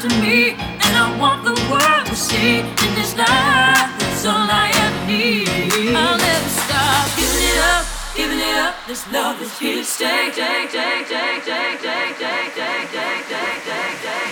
to me, and I want the world to see in this life. That's all I ever need. I'll never stop giving it up, giving it up. This love is here to stay, take, take, take, take, take, take, take, take, take, take, take.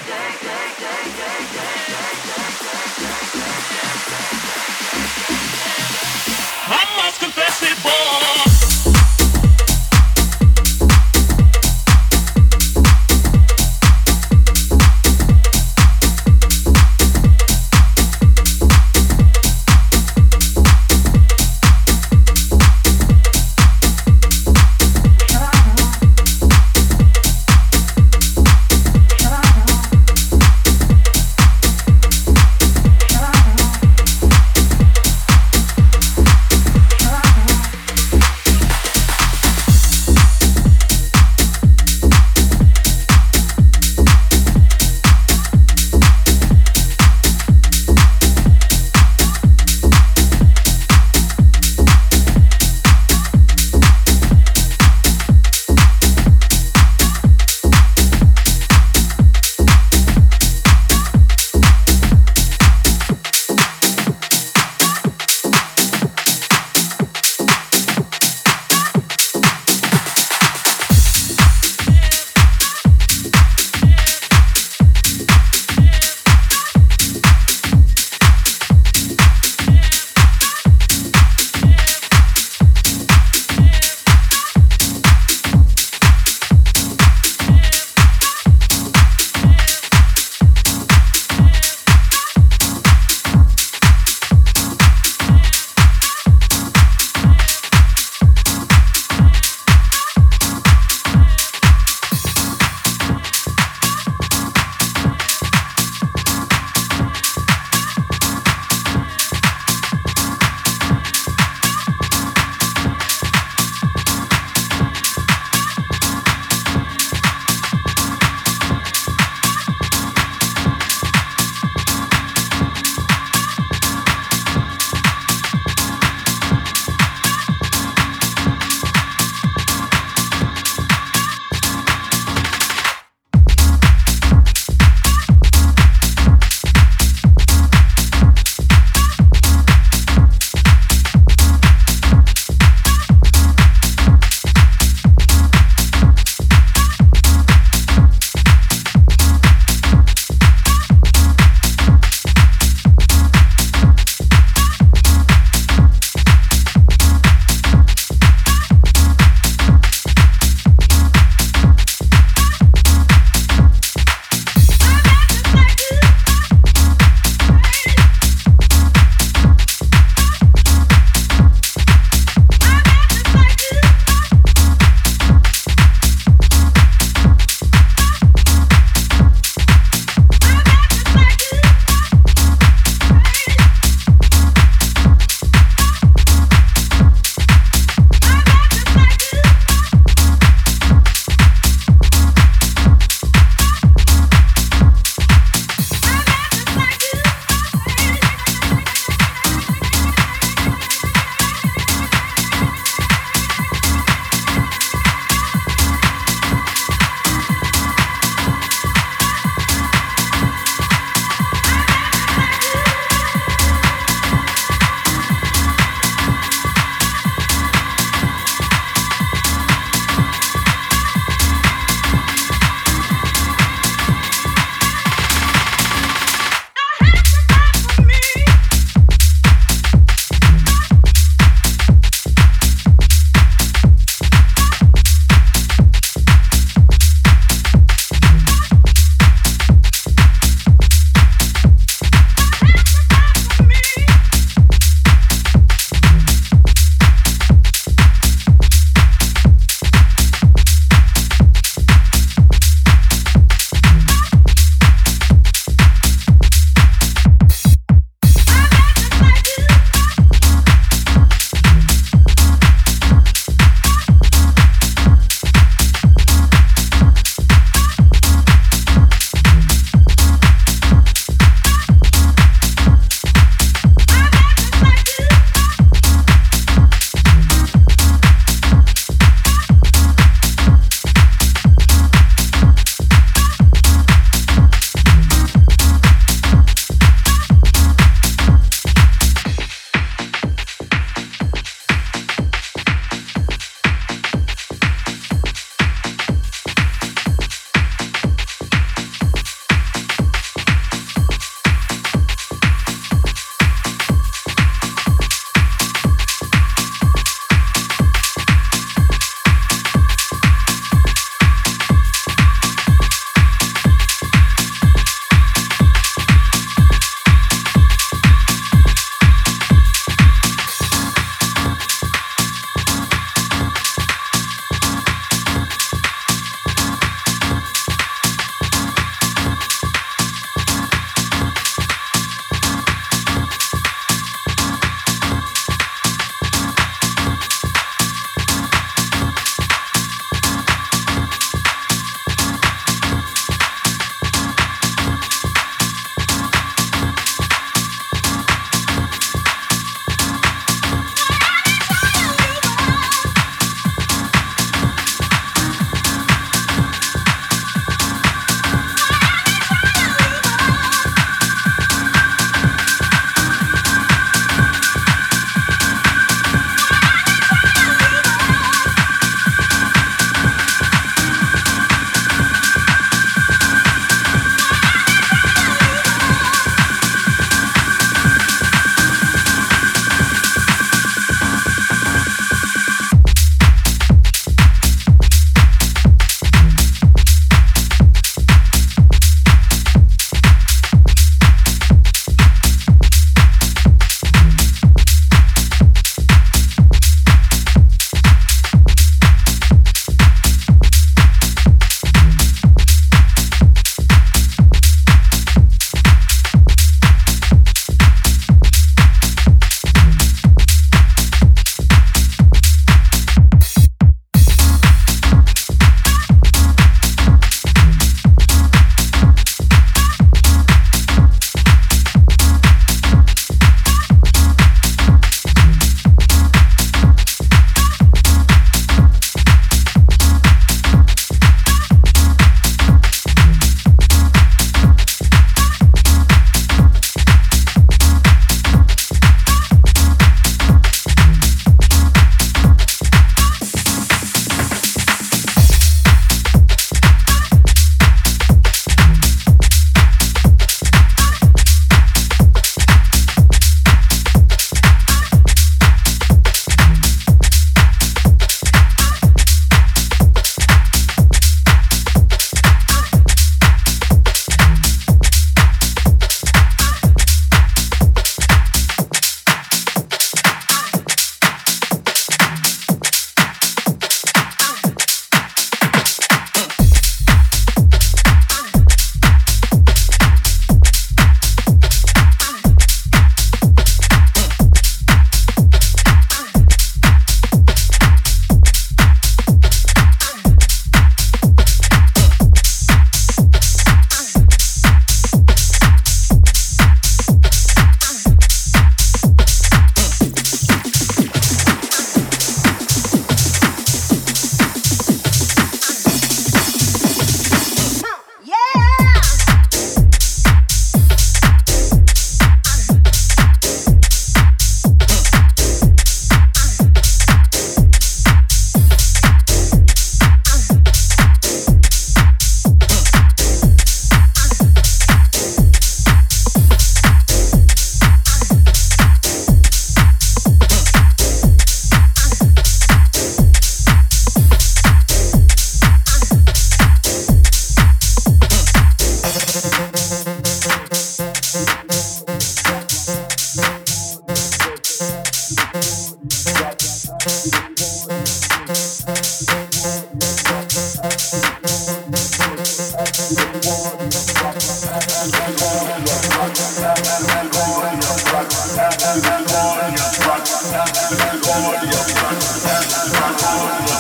I'm forward, forward, forward, forward,